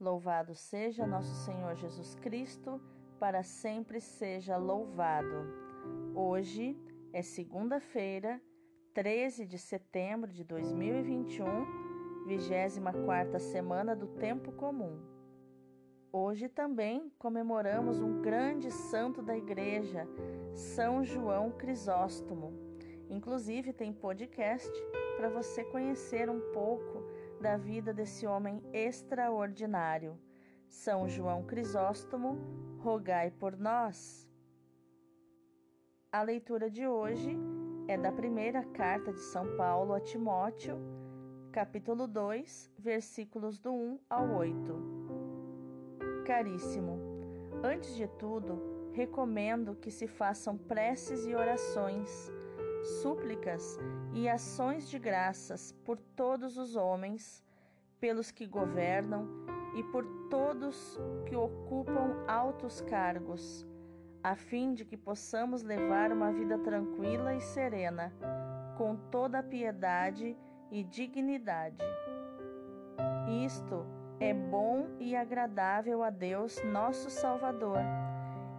Louvado seja nosso Senhor Jesus Cristo, para sempre seja louvado. Hoje é segunda-feira, 13 de setembro de 2021, 24 semana do Tempo Comum. Hoje também comemoramos um grande santo da Igreja, São João Crisóstomo. Inclusive tem podcast para você conhecer um pouco da vida desse homem extraordinário. São João Crisóstomo, rogai por nós. A leitura de hoje é da primeira carta de São Paulo a Timóteo, capítulo 2, versículos do 1 ao 8. Caríssimo, antes de tudo, recomendo que se façam preces e orações súplicas e ações de graças por todos os homens, pelos que governam e por todos que ocupam altos cargos, a fim de que possamos levar uma vida tranquila e serena, com toda piedade e dignidade. Isto é bom e agradável a Deus, nosso Salvador.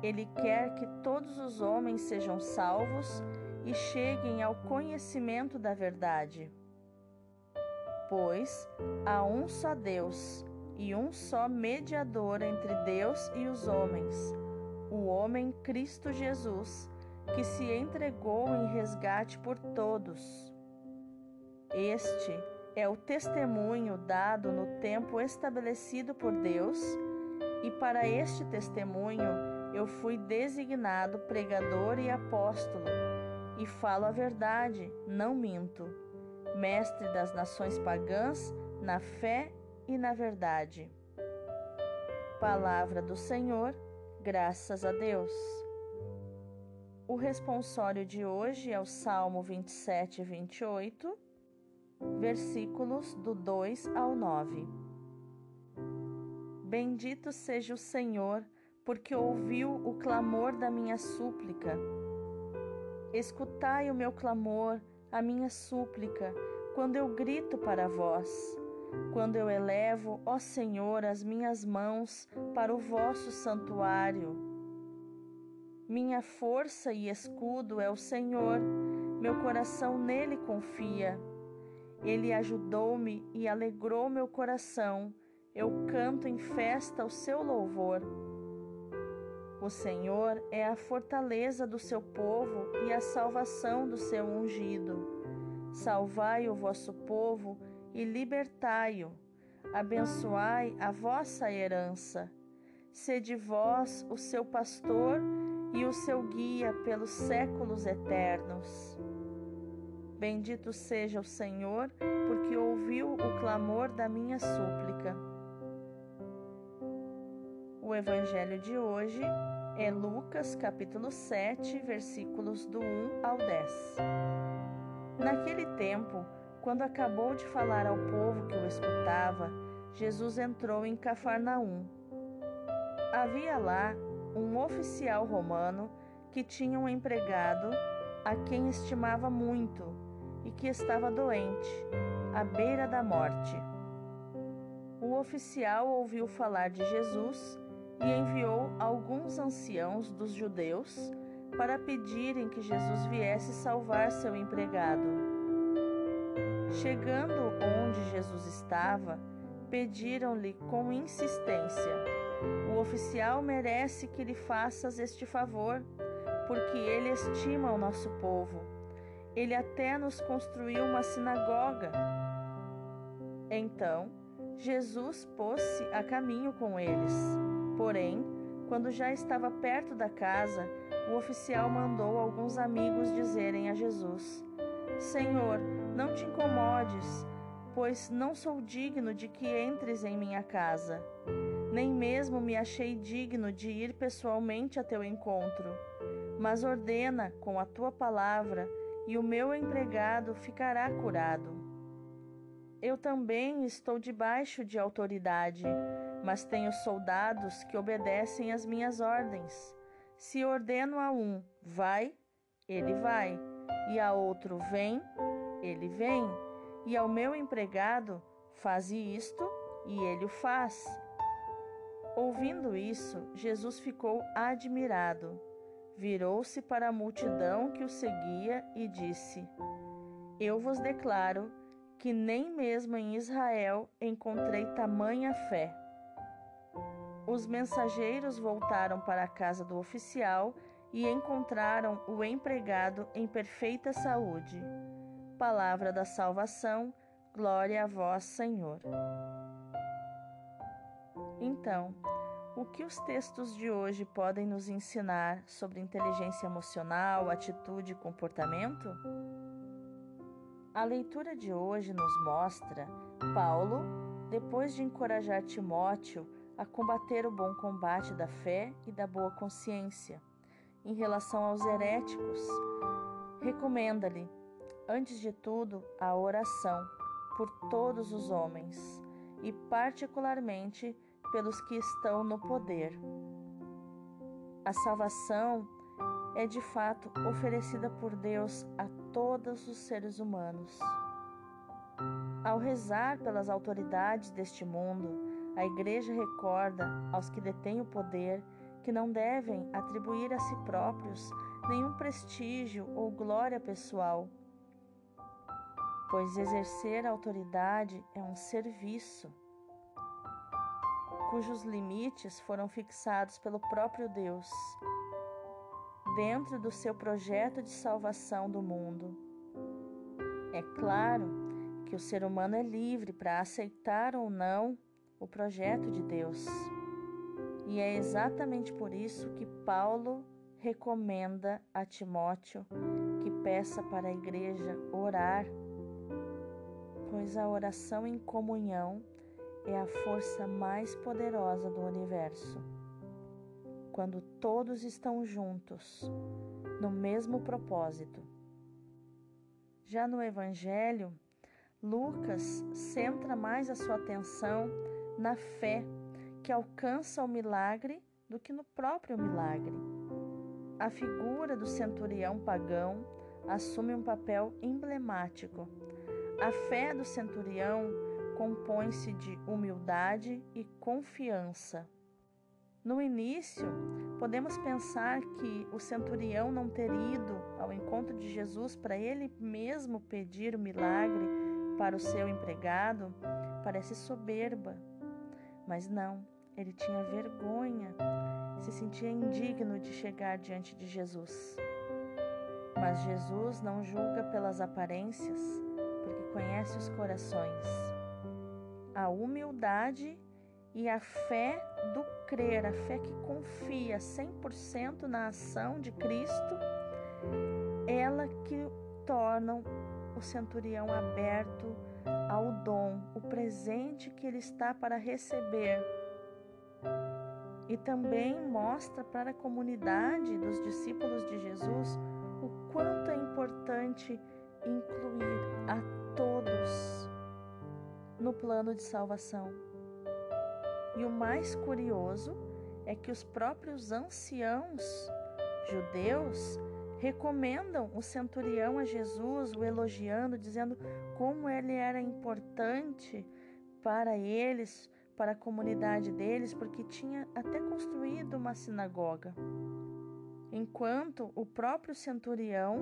Ele quer que todos os homens sejam salvos e cheguem ao conhecimento da verdade. Pois há um só Deus e um só mediador entre Deus e os homens, o homem Cristo Jesus, que se entregou em resgate por todos. Este é o testemunho dado no tempo estabelecido por Deus, e para este testemunho eu fui designado pregador e apóstolo e falo a verdade, não minto. Mestre das nações pagãs, na fé e na verdade. Palavra do Senhor, graças a Deus. O responsório de hoje é o Salmo 27 e 28, versículos do 2 ao 9. Bendito seja o Senhor, porque ouviu o clamor da minha súplica Escutai o meu clamor, a minha súplica, quando eu grito para vós. Quando eu elevo, ó Senhor, as minhas mãos para o vosso santuário. Minha força e escudo é o Senhor, meu coração nele confia. Ele ajudou-me e alegrou meu coração. Eu canto em festa o seu louvor. O Senhor é a fortaleza do seu povo e a salvação do seu ungido. Salvai o vosso povo e libertai-o. Abençoai a vossa herança. Sede vós o seu pastor e o seu guia pelos séculos eternos. Bendito seja o Senhor, porque ouviu o clamor da minha súplica. O evangelho de hoje é Lucas capítulo 7, versículos do 1 ao 10. Naquele tempo, quando acabou de falar ao povo que o escutava, Jesus entrou em Cafarnaum. Havia lá um oficial romano que tinha um empregado a quem estimava muito e que estava doente, à beira da morte. O oficial ouviu falar de Jesus e enviou alguns anciãos dos judeus para pedirem que Jesus viesse salvar seu empregado. Chegando onde Jesus estava, pediram-lhe com insistência: O oficial merece que lhe faças este favor, porque ele estima o nosso povo. Ele até nos construiu uma sinagoga. Então, Jesus pôs-se a caminho com eles. Porém, quando já estava perto da casa, o oficial mandou alguns amigos dizerem a Jesus: Senhor, não te incomodes, pois não sou digno de que entres em minha casa. Nem mesmo me achei digno de ir pessoalmente a teu encontro. Mas ordena com a tua palavra, e o meu empregado ficará curado. Eu também estou debaixo de autoridade mas tenho soldados que obedecem às minhas ordens. Se ordeno a um, vai, ele vai, e a outro, vem, ele vem, e ao meu empregado, faze isto, e ele o faz. Ouvindo isso, Jesus ficou admirado. Virou-se para a multidão que o seguia e disse: Eu vos declaro que nem mesmo em Israel encontrei tamanha fé. Os mensageiros voltaram para a casa do oficial e encontraram o empregado em perfeita saúde. Palavra da salvação, glória a vós, Senhor. Então, o que os textos de hoje podem nos ensinar sobre inteligência emocional, atitude e comportamento? A leitura de hoje nos mostra Paulo, depois de encorajar Timóteo a combater o bom combate da fé e da boa consciência, em relação aos heréticos, recomenda-lhe, antes de tudo, a oração por todos os homens e, particularmente, pelos que estão no poder. A salvação é de fato oferecida por Deus a todos os seres humanos. Ao rezar pelas autoridades deste mundo, a Igreja recorda aos que detêm o poder que não devem atribuir a si próprios nenhum prestígio ou glória pessoal, pois exercer a autoridade é um serviço cujos limites foram fixados pelo próprio Deus, dentro do seu projeto de salvação do mundo. É claro que o ser humano é livre para aceitar ou não o projeto de Deus. E é exatamente por isso que Paulo recomenda a Timóteo que peça para a igreja orar, pois a oração em comunhão é a força mais poderosa do universo. Quando todos estão juntos, no mesmo propósito. Já no Evangelho, Lucas centra mais a sua atenção na fé que alcança o milagre do que no próprio milagre. A figura do centurião pagão assume um papel emblemático. A fé do centurião compõe-se de humildade e confiança. No início, podemos pensar que o centurião não ter ido ao encontro de Jesus para ele mesmo pedir o milagre para o seu empregado parece soberba. Mas não, ele tinha vergonha, se sentia indigno de chegar diante de Jesus. Mas Jesus não julga pelas aparências, porque conhece os corações a humildade e a fé do crer, a fé que confia 100% na ação de Cristo, ela que tornam o centurião aberto ao dom, o presente que ele está para receber. E também mostra para a comunidade dos discípulos de Jesus o quanto é importante incluir a todos no plano de salvação. E o mais curioso é que os próprios anciãos judeus recomendam o centurião a Jesus, o elogiando, dizendo como ele era importante para eles, para a comunidade deles, porque tinha até construído uma sinagoga. Enquanto o próprio centurião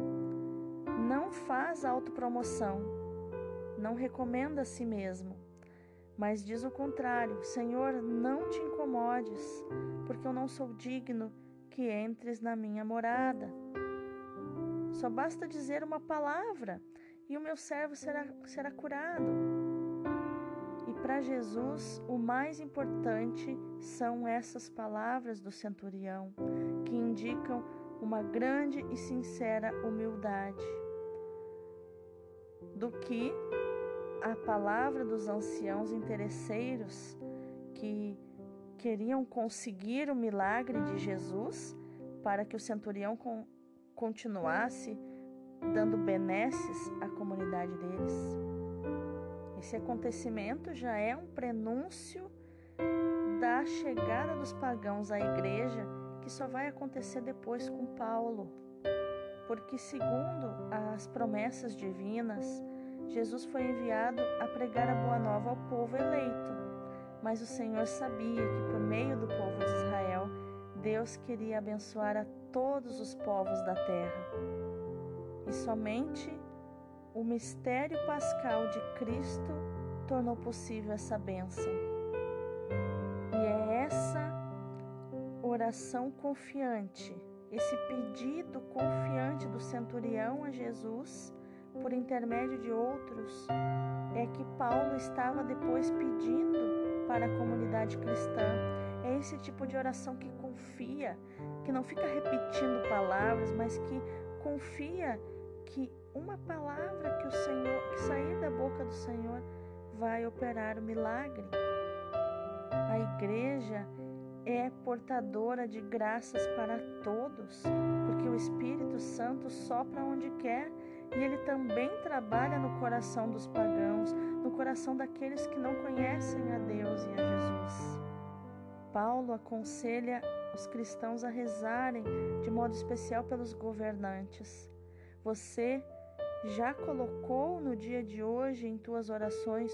não faz autopromoção, não recomenda a si mesmo, mas diz o contrário: Senhor, não te incomodes, porque eu não sou digno que entres na minha morada. Só basta dizer uma palavra e o meu servo será, será curado. E para Jesus, o mais importante são essas palavras do centurião, que indicam uma grande e sincera humildade, do que a palavra dos anciãos interesseiros que queriam conseguir o milagre de Jesus para que o centurião continuasse dando benesses à comunidade deles. Esse acontecimento já é um prenúncio da chegada dos pagãos à igreja, que só vai acontecer depois com Paulo. Porque, segundo as promessas divinas, Jesus foi enviado a pregar a boa nova ao povo eleito, mas o Senhor sabia que por meio do povo de Israel, Deus queria abençoar a todos os povos da terra. E somente o mistério pascal de Cristo tornou possível essa bênção. E é essa oração confiante, esse pedido confiante do centurião a Jesus, por intermédio de outros, é que Paulo estava depois pedindo para a comunidade cristã. É esse tipo de oração que confia, que não fica repetindo palavras, mas que confia que uma palavra que o Senhor, que sair da boca do Senhor, vai operar o milagre. A igreja é portadora de graças para todos, porque o Espírito Santo sopra onde quer e ele também trabalha no coração dos pagãos, no coração daqueles que não conhecem a Deus e a Jesus. Paulo aconselha os cristãos a rezarem de modo especial pelos governantes. Você já colocou no dia de hoje em tuas orações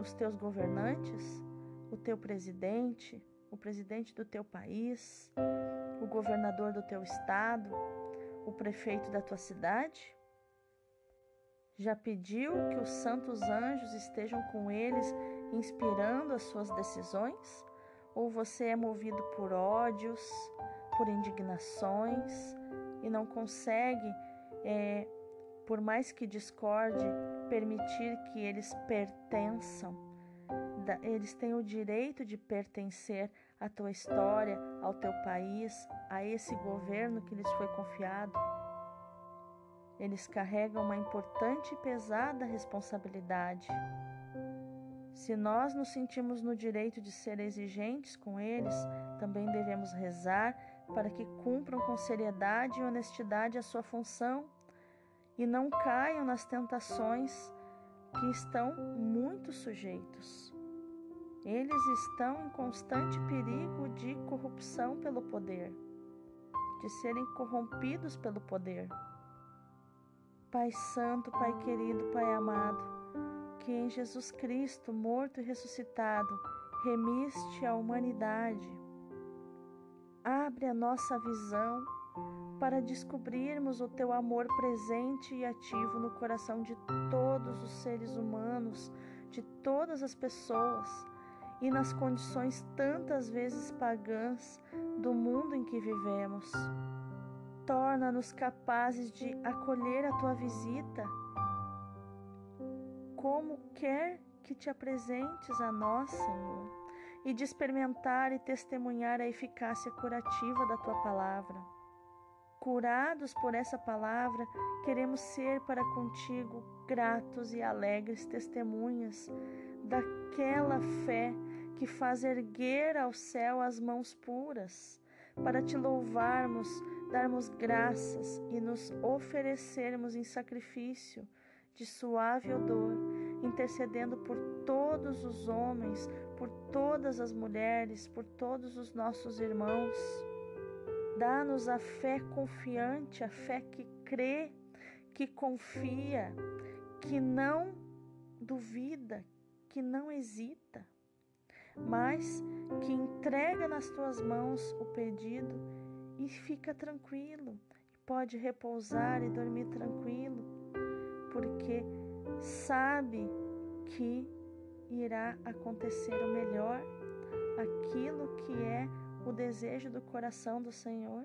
os teus governantes, o teu presidente, o presidente do teu país, o governador do teu estado, o prefeito da tua cidade? Já pediu que os santos anjos estejam com eles, inspirando as suas decisões? Ou você é movido por ódios, por indignações e não consegue é, por mais que discorde, permitir que eles pertençam. Eles têm o direito de pertencer à tua história, ao teu país, a esse governo que lhes foi confiado. Eles carregam uma importante e pesada responsabilidade. Se nós nos sentimos no direito de ser exigentes com eles, também devemos rezar para que cumpram com seriedade e honestidade a sua função e não caiam nas tentações que estão muito sujeitos. Eles estão em constante perigo de corrupção pelo poder, de serem corrompidos pelo poder. Pai Santo, Pai querido, Pai amado, que em Jesus Cristo, morto e ressuscitado, remiste a humanidade. Abre a nossa visão para descobrirmos o teu amor presente e ativo no coração de todos os seres humanos, de todas as pessoas e nas condições tantas vezes pagãs do mundo em que vivemos. Torna-nos capazes de acolher a tua visita, como quer que te apresentes a nós, Senhor, e de experimentar e testemunhar a eficácia curativa da tua palavra. Curados por essa palavra, queremos ser para contigo gratos e alegres testemunhas daquela fé que faz erguer ao céu as mãos puras, para te louvarmos, darmos graças e nos oferecermos em sacrifício de suave odor, intercedendo por todos os homens, por todas as mulheres, por todos os nossos irmãos. Dá-nos a fé confiante, a fé que crê, que confia, que não duvida, que não hesita, mas que entrega nas tuas mãos o pedido e fica tranquilo, pode repousar e dormir tranquilo, porque sabe que irá acontecer o melhor, aquilo que é o desejo do coração do Senhor?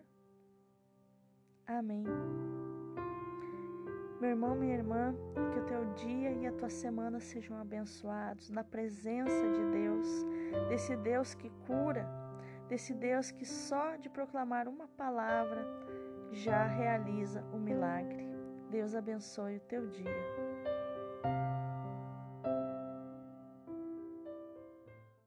Amém. Meu irmão, minha irmã, que o teu dia e a tua semana sejam abençoados na presença de Deus, desse Deus que cura, desse Deus que só de proclamar uma palavra já realiza o milagre. Deus abençoe o teu dia.